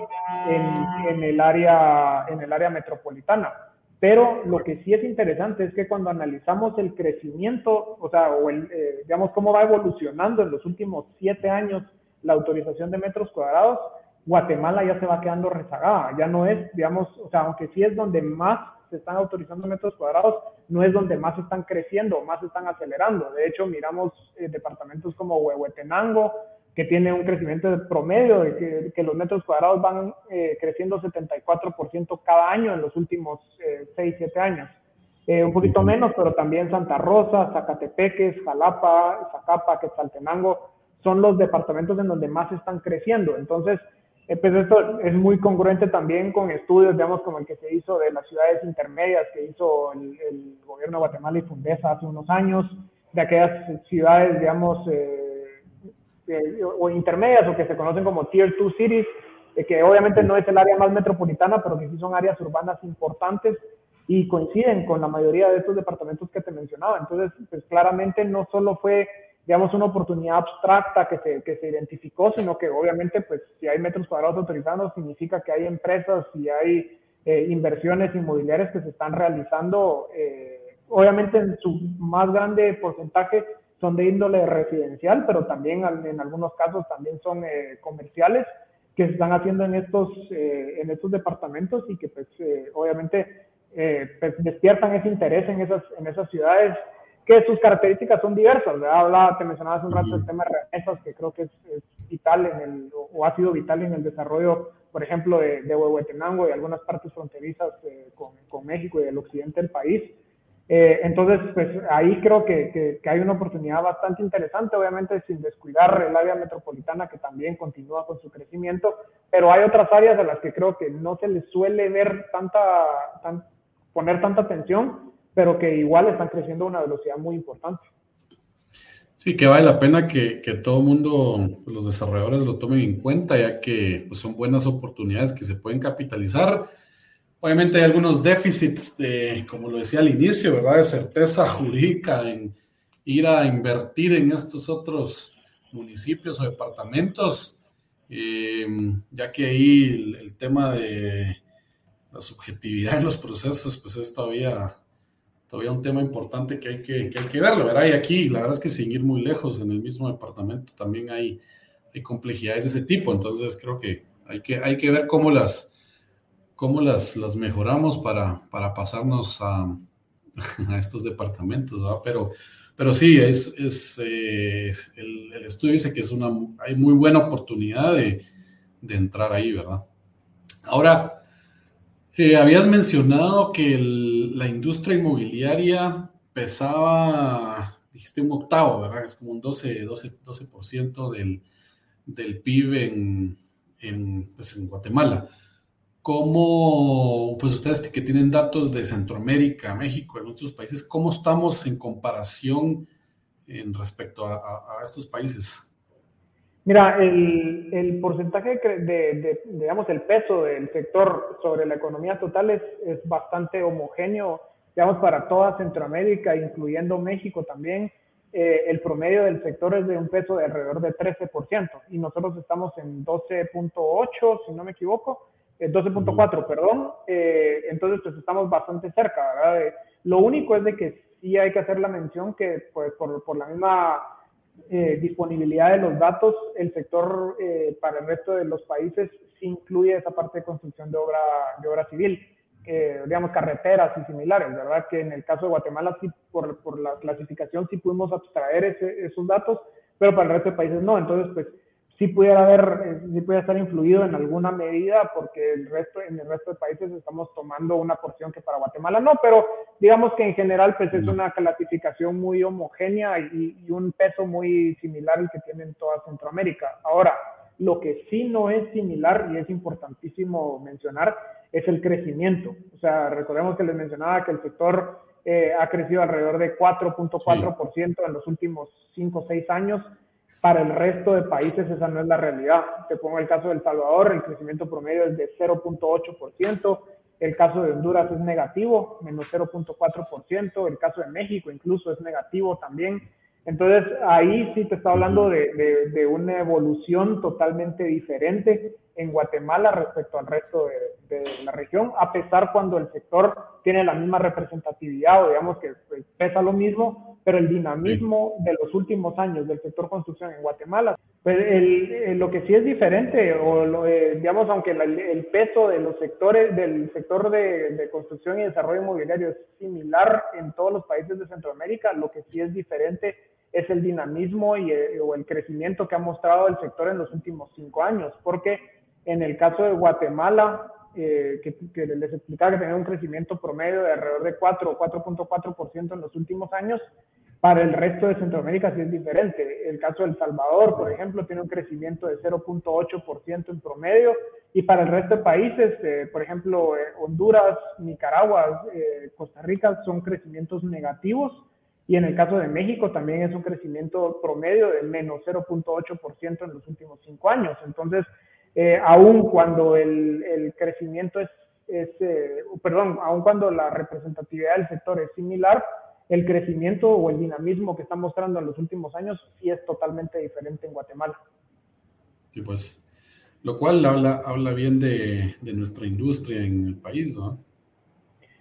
S3: en, el área, en el área metropolitana. Pero lo que sí es interesante es que cuando analizamos el crecimiento, o sea, o el, eh, digamos, cómo va evolucionando en los últimos siete años la autorización de metros cuadrados, Guatemala ya se va quedando rezagada, ya no es, digamos, o sea, aunque sí es donde más se están autorizando metros cuadrados, no es donde más están creciendo, más están acelerando. De hecho, miramos eh, departamentos como Huehuetenango, que tiene un crecimiento de promedio de que, los metros cuadrados van eh, creciendo 74% cada año en los últimos eh, 6, 7 años. Eh, un poquito menos, pero también Santa Rosa, Zacatepeques, Jalapa, Zacapa, Quetzaltenango, son los departamentos en donde más están creciendo. Entonces, eh, pues esto es muy congruente también con estudios, digamos, como el que se hizo de las ciudades intermedias que hizo el, gobierno de Guatemala y Fundesa hace unos años, de aquellas ciudades, digamos, eh, eh, o intermedias o que se conocen como Tier 2 Cities, que obviamente no es el área más metropolitana, pero que sí son áreas urbanas importantes y coinciden con la mayoría de estos departamentos que te mencionaba. Entonces, pues claramente no solo fue digamos, una oportunidad abstracta que se, que se identificó, sino que obviamente, pues, si hay metros cuadrados autorizados, significa que hay empresas y hay eh, inversiones inmobiliarias que se están realizando, eh, obviamente en su más grande porcentaje son de índole residencial, pero también en algunos casos también son eh, comerciales que se están haciendo en estos, eh, en estos departamentos y que pues obviamente pues, despiertan ese interés en esas, en esas ciudades que sus características son diversas. Hablaba, te mencionaba hace un rato el tema de remesas, que creo que es, vital en el, o ha sido vital en el desarrollo, por ejemplo, de, de Huehuetenango y algunas partes fronterizas con, con, México y del occidente del país. Eh, entonces, pues ahí creo que, que, hay una oportunidad bastante interesante, obviamente sin descuidar el área metropolitana que también continúa con su crecimiento, pero hay otras áreas a las que creo que no se les suele ver tanta, tan, poner tanta atención, pero que igual están creciendo a una velocidad muy importante.
S2: Sí, que vale la pena que, todo el mundo, los desarrolladores lo tomen en cuenta, ya que pues, son buenas oportunidades que se pueden capitalizar Obviamente hay algunos déficits, como lo decía al inicio, ¿verdad? De certeza jurídica en ir a invertir en estos otros municipios o departamentos, em, ya que ahí el, tema de la subjetividad en los procesos, pues es todavía, todavía un tema importante que hay que, que hay que verlo, ¿verdad? Y aquí, la verdad es que sin ir muy lejos, en el mismo departamento también hay, hay complejidades de ese tipo, entonces creo que hay que, hay que ver cómo las cómo las, las mejoramos para, para pasarnos a, a, estos departamentos, ¿verdad? Pero, pero sí, es, es eh, el, el, estudio dice que es una, hay muy buena oportunidad de, de entrar ahí, ¿verdad? Ahora, habías mencionado que la industria inmobiliaria pesaba, dijiste un octavo, ¿verdad? Es como un 12, 12, 12% del, del PIB en, en, pues en Guatemala. ¿Cómo, pues ustedes que tienen datos de Centroamérica, México, en otros países, cómo estamos en comparación en respecto a, estos países?
S3: Mira, el, el porcentaje de, de, digamos, el peso del sector sobre la economía total es, es bastante homogéneo, digamos, para toda Centroamérica, incluyendo México también. Eh, el promedio del sector es de un peso de alrededor de 13% y nosotros estamos en 12.8, si no me equivoco. 12.4, perdón. Eh, entonces, pues estamos bastante cerca, ¿verdad? Eh, lo único es de que sí hay que hacer la mención que, pues, por, por la misma eh, disponibilidad de los datos, el sector para el resto de los países sí incluye esa parte de construcción de obra, de obra civil, digamos, carreteras y similares, ¿verdad? Que en el caso de Guatemala, sí, por, por la clasificación, sí pudimos abstraer esos datos, pero para el resto de países no. Entonces, pues, sí pudiera haber, eh, sí pudiera estar influido en alguna medida, porque el resto, en el resto de países estamos tomando una porción que para Guatemala no, pero digamos que en general pues es una clasificación muy homogénea y, un peso muy similar al que tiene toda Centroamérica. Ahora, lo que sí no es similar y es importantísimo mencionar es el crecimiento. O sea, recordemos que les mencionaba que el sector eh, ha crecido alrededor de 4.4% en los últimos 5 o 6 años para el resto de países esa no es la realidad. Te pongo el caso de El Salvador, el crecimiento promedio es de 0.8%, el caso de Honduras es negativo, menos 0.4%, el caso de México incluso es negativo también. Entonces ahí sí te está hablando de, de, de una evolución totalmente diferente en Guatemala respecto al resto de, la región, a pesar cuando el sector tiene la misma representatividad o digamos que pues, pesa lo mismo, pero el dinamismo de los últimos años del sector construcción en Guatemala, pues el, lo que sí es diferente, o eh, digamos, aunque el peso de los sectores, del sector de, construcción y desarrollo inmobiliario es similar en todos los países de Centroamérica, lo que sí es diferente es el dinamismo y, eh, o el crecimiento que ha mostrado el sector en los últimos cinco años, porque en el caso de Guatemala, eh, que, les explicaba que tenía un crecimiento promedio de alrededor de 4 o 4.4% en los últimos años, para el resto de Centroamérica sí es diferente. El caso de El Salvador, por ejemplo, tiene un crecimiento de 0.8% en promedio y para el resto de países, eh, por ejemplo, eh, Honduras, Nicaragua, Costa Rica, son crecimientos negativos. Y en el caso de México también es un crecimiento promedio de menos 0.8% en los últimos cinco años. Entonces, eh, aun cuando el, el crecimiento es, es eh, perdón, aun cuando la representatividad del sector es similar, el crecimiento o el dinamismo que está mostrando en los últimos años sí es totalmente diferente en Guatemala.
S2: Sí, pues, lo cual habla, habla bien de, de nuestra industria en el país, ¿no?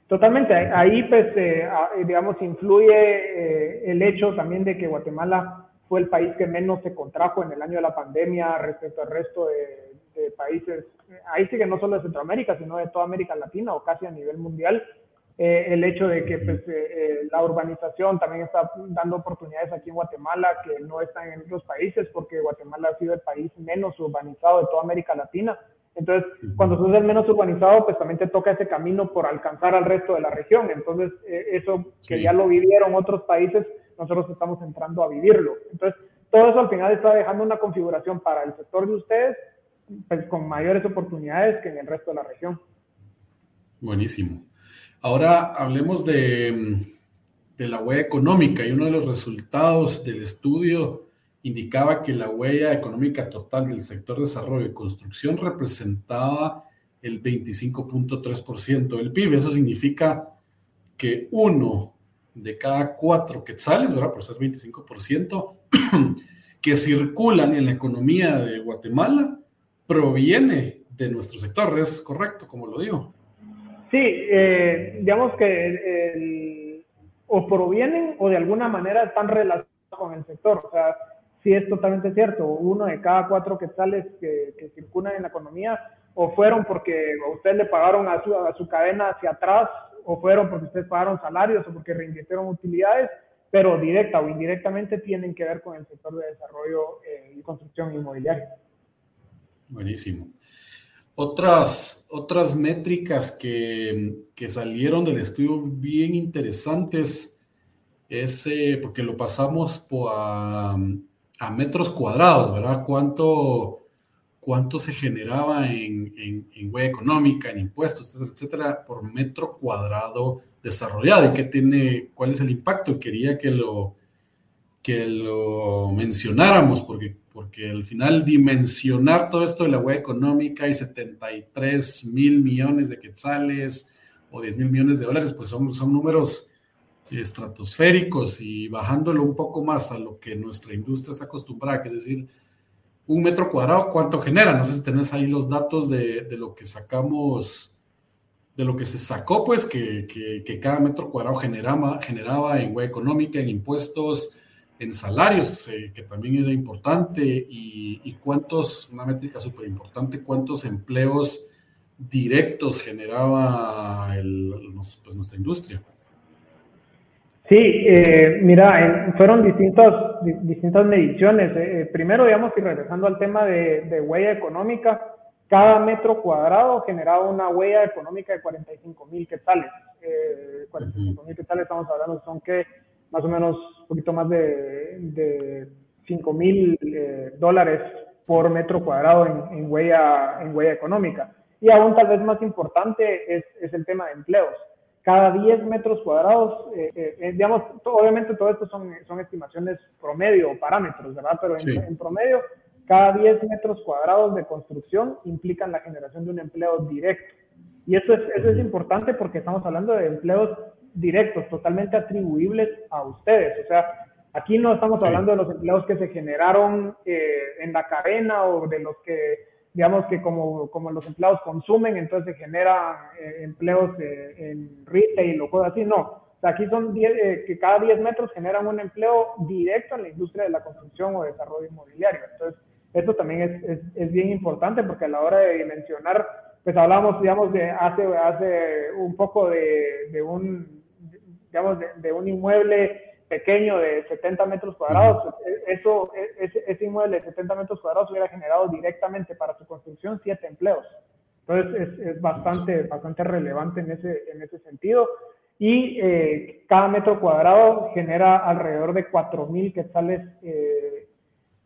S3: Totalmente. Ahí, pues, eh, digamos, influye eh, el hecho también de que Guatemala fue el país que menos se contrajo en el año de la pandemia respecto al resto de, países, ahí sí que no solo de Centroamérica, sino de toda América Latina o casi a nivel mundial. Eh, el hecho de que pues, la urbanización también está dando oportunidades aquí en Guatemala que no están en otros países, porque Guatemala ha sido el país menos urbanizado de toda América Latina. Entonces, cuando sos el menos urbanizado, pues también te toca ese camino por alcanzar al resto de la región. Entonces, eh, eso que ya lo vivieron otros países, nosotros estamos entrando a vivirlo. Entonces, todo eso al final está dejando una configuración para el sector de ustedes, pues con mayores oportunidades que en el resto de la región.
S2: Buenísimo. Ahora hablemos de, de la huella económica y uno de los resultados del estudio indicaba que la huella económica total del sector desarrollo y construcción representaba el 25.3% del PIB. Eso significa que uno de cada cuatro quetzales, ¿verdad? Por ser 25%, que circulan en la economía de Guatemala, proviene de nuestro sector. ¿Es correcto, como lo digo?
S3: Sí, eh, digamos que o provienen o de alguna manera están relacionados con el sector. O sea, sí es totalmente cierto. Uno de cada cuatro quetzales que, que circulan en la economía o fueron porque a le pagaron a su, a su cadena hacia atrás, o fueron porque ustedes pagaron salarios o porque reinvirtieron utilidades, pero directa o indirectamente tienen que ver con el sector de desarrollo eh, y construcción inmobiliaria.
S2: Buenísimo. Otras, otras métricas que, que salieron del estudio bien interesantes es, eh, porque lo pasamos por, a metros cuadrados, ¿verdad? ¿Cuánto, cuánto se generaba en, en, huella económica, en impuestos, etcétera, etcétera, por metro cuadrado desarrollado y qué tiene, cuál es el impacto. Quería que lo, que lo mencionáramos porque, porque al final dimensionar todo esto de la huella económica y 73 mil millones de quetzales o 10 mil millones de dólares, pues son, son números estratosféricos y bajándolo un poco más a lo que nuestra industria está acostumbrada, que es decir, un metro cuadrado, ¿cuánto genera? No sé si tenés ahí los datos de, de lo que sacamos, de lo que se sacó, pues, que, que, cada metro cuadrado generaba, generaba en web económica, en impuestos, en salarios, eh, que también era importante, y, cuántos, una métrica súper importante, cuántos empleos directos generaba el, pues, nuestra industria.
S3: Sí, eh, mira, fueron distintas, distintas mediciones. Eh, eh, primero, digamos, y regresando al tema de, huella económica, cada metro cuadrado generaba una huella económica de 45 mil quetzales. Eh, 45 mil quetzales, estamos hablando, son que más o menos un poquito más de, de 5 mil dólares por metro cuadrado en, huella, en huella económica. Y aún tal vez más importante es, es el tema de empleos cada 10 metros cuadrados, eh, eh, eh, digamos, obviamente todo esto son, son estimaciones promedio o parámetros, ¿verdad? Pero en, promedio, cada 10 metros cuadrados de construcción implican la generación de un empleo directo. Y eso es, eso es importante porque estamos hablando de empleos directos, totalmente atribuibles a ustedes. O sea, aquí no estamos hablando de los empleos que se generaron en la cadena o de los que digamos que como, como los empleados consumen, entonces se generan eh, empleos eh, en retail o cosas así, no. O sea, aquí son 10, eh, que cada 10 metros generan un empleo directo en la industria de la construcción o desarrollo inmobiliario. Entonces, esto también es, es, es bien importante porque a la hora de dimensionar, pues hablamos, digamos, de hace, hace un poco de, de un, digamos, de, de un inmueble pequeño de 70 metros cuadrados, e, eso, e, ese, ese, inmueble de 70 metros cuadrados hubiera generado directamente para su construcción siete empleos. Entonces es, es bastante, bastante relevante en ese, en ese sentido. Y eh, cada metro cuadrado genera alrededor de 4.000 quetzales eh,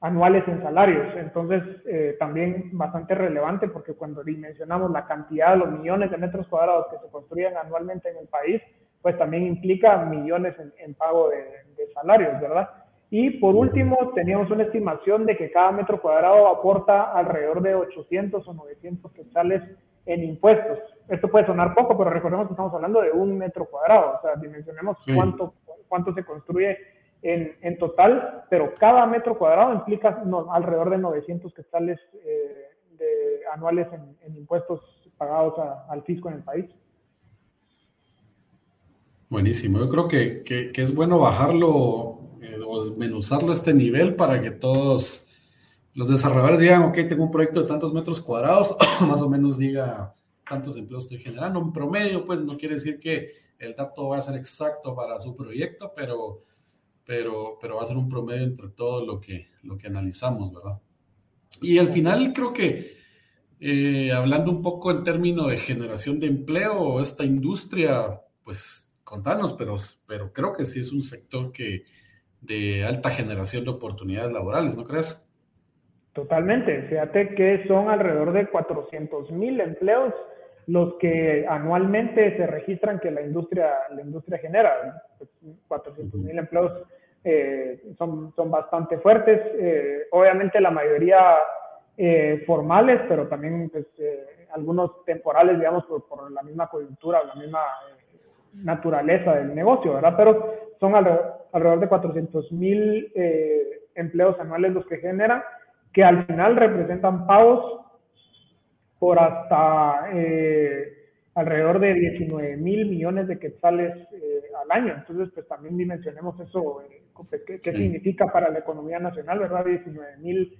S3: anuales en salarios. Entonces eh, también bastante relevante porque cuando dimensionamos la cantidad de los millones de metros cuadrados que se construyen anualmente en el país, pues también implica millones en, pago de, salarios, ¿verdad? Y por último, teníamos una estimación de que cada metro cuadrado aporta alrededor de 800 o 900 quetzales en impuestos. Esto puede sonar poco, pero recordemos que estamos hablando de un metro cuadrado, o sea, dimensionemos cuánto, cuánto se construye en, en, total, pero cada metro cuadrado implica alrededor de 900 quetzales eh, de, anuales en, impuestos pagados al fisco en el país.
S2: Buenísimo, yo creo que, que, es bueno bajarlo eh, o desmenuzarlo a este nivel para que todos los desarrolladores digan, ok, tengo un proyecto de tantos metros cuadrados, más o menos diga tantos empleos estoy generando. Un promedio, pues no quiere decir que el dato va a ser exacto para su proyecto, pero, pero, pero va a ser un promedio entre todo lo que, lo que analizamos, ¿verdad? Y al final creo que, eh, hablando un poco en términos de generación de empleo, esta industria, pues contanos, pero, pero creo que sí es un sector que de alta generación de oportunidades laborales, ¿no crees?
S3: Totalmente. Fíjate que son alrededor de 400 mil empleos los que anualmente se registran que la industria, la industria genera. 400 mil empleos eh, son, son bastante fuertes. Eh, obviamente la mayoría eh, formales, pero también pues, algunos temporales, digamos, por, por, la misma coyuntura, la misma naturaleza del negocio, ¿verdad? Pero son alrededor, alrededor de 400 mil empleos anuales los que generan que al final representan pagos por hasta eh, alrededor de 19 mil millones de quetzales eh, al año. Entonces, pues también dimensionemos eso, eh, qué, significa para la economía nacional, ¿verdad? 19 mil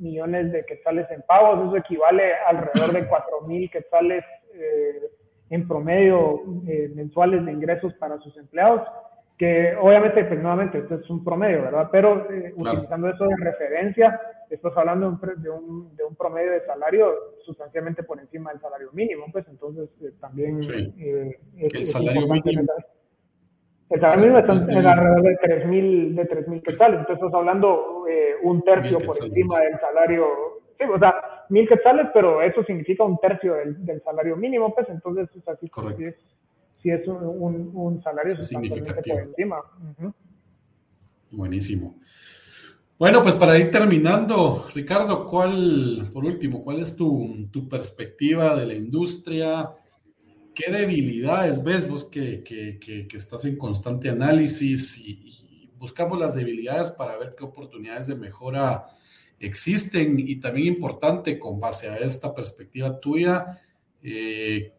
S3: millones de quetzales en pagos, eso equivale a alrededor de 4 mil quetzales en promedio mensuales de ingresos para sus empleados que obviamente, pues nuevamente, esto es un promedio, ¿verdad? Pero eh, utilizando eso de referencia, estás hablando de un, de, un, promedio de salario sustancialmente por encima del salario mínimo, pues entonces eh, también...
S2: Eh, el salario mínimo...
S3: El salario mínimo está en alrededor de 3.000 de 3.000 quetzales, entonces estás hablando un tercio por encima del salario, sí, o sea, mil quetzales, pero eso significa un tercio del, del salario mínimo, pues entonces si es un, un, salario significativo. por encima.
S2: Buenísimo. Bueno, pues para ir terminando, Ricardo, ¿cuál, por último, cuál es tu, tu perspectiva de la industria? ¿Qué debilidades ves vos que, que, que, estás en constante análisis y, buscamos las debilidades para ver qué oportunidades de mejora existen? Y también importante, con base a esta perspectiva tuya, eh,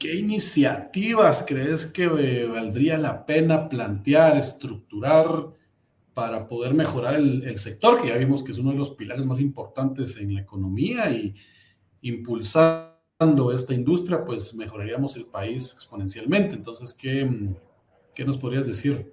S2: ¿Qué iniciativas crees que eh, valdría la pena plantear, estructurar para poder mejorar el, sector, que ya vimos que es uno de los pilares más importantes en la economía y impulsando esta industria, pues mejoraríamos el país exponencialmente. Entonces, ¿qué, qué nos podrías decir?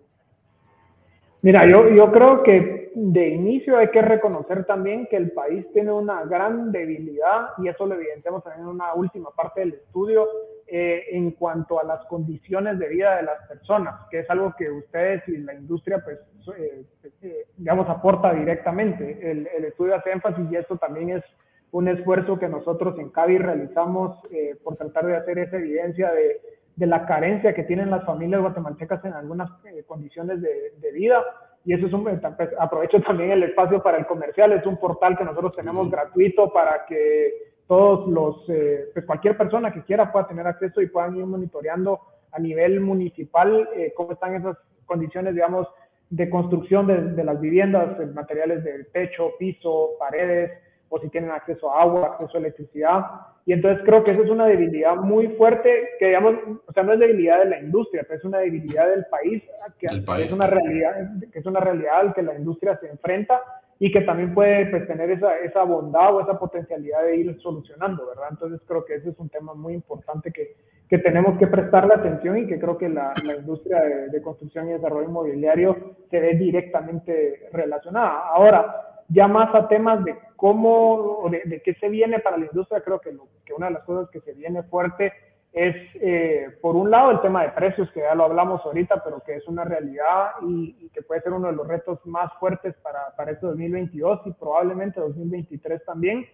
S3: Mira, yo, yo creo que de inicio hay que reconocer también que el país tiene una gran debilidad y eso lo evidenciamos también en una última parte del estudio eh, en cuanto a las condiciones de vida de las personas, que es algo que ustedes y la industria, pues, eh, eh, aporta directamente. El, el, estudio hace énfasis y esto también es un esfuerzo que nosotros en CAVI realizamos por tratar de hacer esa evidencia de, de, la carencia que tienen las familias guatemaltecas en algunas condiciones de, de vida. Y eso es un, pues, aprovecho también el espacio para el comercial, es un portal que nosotros tenemos gratuito para que todos los, eh, pues cualquier persona que quiera pueda tener acceso y puedan ir monitoreando a nivel municipal eh, cómo están esas condiciones, digamos, de construcción de, de las viviendas, materiales del techo, piso, paredes, o si tienen acceso a agua, acceso a electricidad. Y entonces creo que eso es una debilidad muy fuerte, que digamos, o sea, no es debilidad de la industria, pero es una debilidad del país, que, es una realidad, que es una realidad al que la industria se enfrenta y que también puede pues, tener esa, esa bondad o esa potencialidad de ir solucionando, ¿verdad? Entonces creo que ese es un tema muy importante que, que tenemos que prestarle atención y que creo que la, la industria de, construcción y desarrollo inmobiliario se ve directamente relacionada. Ahora, ya más a temas de cómo de, de qué se viene para la industria, creo que, lo, que una de las cosas que se viene fuerte es, eh, por un lado, el tema de precios, que ya lo hablamos ahorita, pero que es una realidad y, que puede ser uno de los retos más fuertes para, para este 2022 y probablemente 2023 también.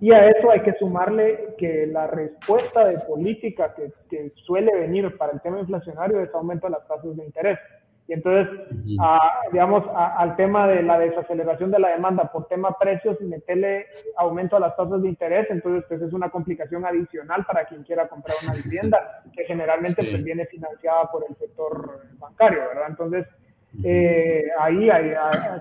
S3: Y a eso hay que sumarle que la respuesta de política que, que suele venir para el tema inflacionario es aumento de las tasas de interés. Y entonces, digamos, al tema de la desaceleración de la demanda por tema precios y meterle aumento a las tasas de interés, entonces pues es una complicación adicional para quien quiera comprar una vivienda, que generalmente pues, viene financiada por el sector bancario, ¿verdad? Entonces, eh, ahí hay,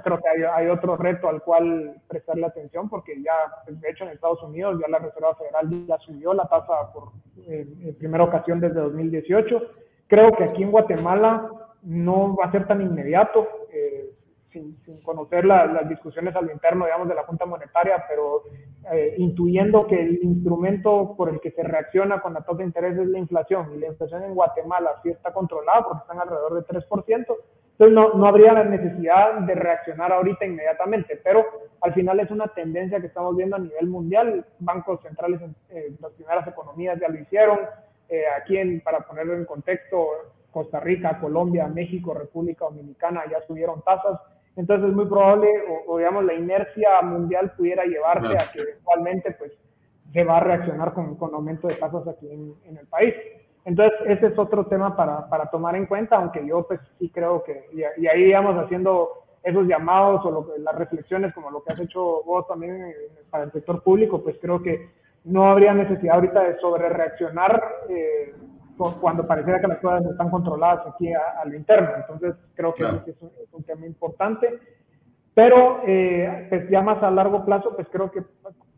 S3: creo que hay, hay, otro reto al cual prestarle atención, porque ya, pues, de hecho, en Estados Unidos ya la Reserva Federal ya subió la tasa por eh, en primera ocasión desde 2018 Creo que aquí en Guatemala no va a ser tan inmediato. Eh, sin, conocer las discusiones al interno, digamos, de la Junta Monetaria, pero eh, intuyendo que el instrumento por el que se reacciona con la tasa de interés es la inflación, y la inflación en Guatemala sí está controlada porque están alrededor de 3%, entonces no, no habría la necesidad de reaccionar ahorita inmediatamente, pero al final es una tendencia que estamos viendo a nivel mundial, bancos centrales, eh, las primeras economías ya lo hicieron, eh, aquí para ponerlo en contexto, Costa Rica, Colombia, México, República Dominicana ya subieron tasas, entonces es muy probable, o, digamos, la inercia mundial pudiera llevarte a que eventualmente pues, se va a reaccionar con, con aumento de tasas aquí en, el país. Entonces, ese es otro tema para, para, tomar en cuenta, aunque yo pues sí creo que, y, ahí digamos haciendo esos llamados o lo, las reflexiones como lo que has hecho vos también para el sector público, pues creo que no habría necesidad ahorita de sobre reaccionar eh, cuando pareciera que las cosas están controladas aquí a, lo interno. Entonces, creo que es, un, tema importante. Pero, eh, pues ya más a largo plazo, pues creo que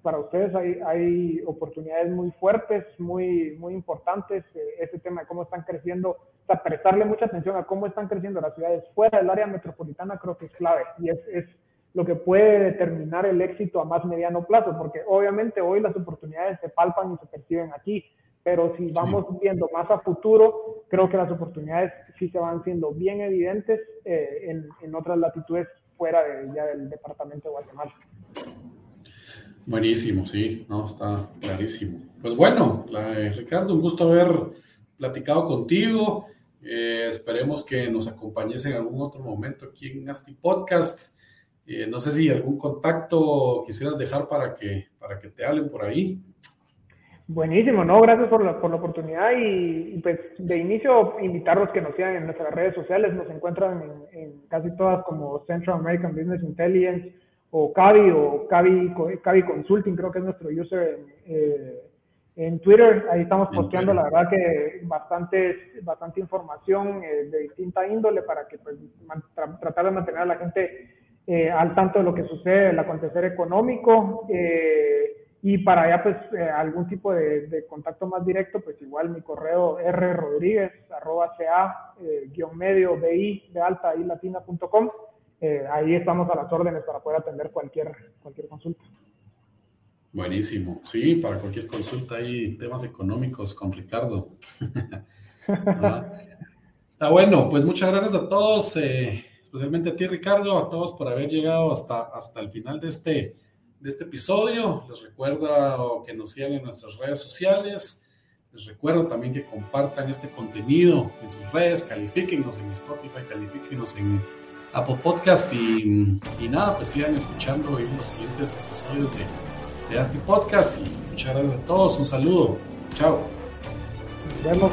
S3: para ustedes hay, hay oportunidades muy fuertes, muy, muy importantes. Eh, ese tema de cómo están creciendo, o sea, prestarle mucha atención a cómo están creciendo las ciudades fuera del área metropolitana, creo que es clave. Y es, es lo que puede determinar el éxito a más mediano plazo, porque obviamente hoy las oportunidades se palpan y se perciben aquí pero si vamos viendo más a futuro, creo que las oportunidades sí se van siendo bien evidentes eh, en, en, otras latitudes fuera de, ya del departamento de Guatemala.
S2: Buenísimo, sí, no, está clarísimo. Pues bueno, eh, Ricardo, un gusto haber platicado contigo. Eh, esperemos que nos acompañes en algún otro momento aquí en Asti Podcast. no sé si algún contacto quisieras dejar para que, para que te hablen por ahí.
S3: Buenísimo, no, gracias por la, por la oportunidad y, pues de inicio invitarlos que nos sigan en nuestras redes sociales, nos encuentran en, casi todas como Central American Business Intelligence o CAVI o CAVI, Consulting, creo que es nuestro user en, eh, Twitter, ahí estamos posteando la verdad que bastante, bastante información eh, de distinta índole para que pues tratar de mantener a la gente eh, al tanto de lo que sucede, el acontecer económico. Eh, y para allá, pues, eh, algún tipo de, contacto más directo, pues igual mi correo rrodríguez, arroba ca, eh, guion medio, bi, de alta, y latina.com. Eh, ahí estamos a las órdenes para poder atender cualquier, cualquier consulta.
S2: Buenísimo. Sí, para cualquier consulta hay temas económicos con Ricardo. Está bueno, pues muchas gracias a todos, especialmente a ti, Ricardo, a todos por haber llegado hasta, hasta el final de este de este episodio. Les recuerdo que nos sigan en nuestras redes sociales. Les recuerdo también que compartan este contenido en sus redes, califíquenos en Spotify, califíquenos en Apple Podcast y, nada, pues sigan escuchando en los siguientes episodios de, de Asti Podcast y muchas gracias a todos. Un saludo. Chao.
S3: Nos vemos.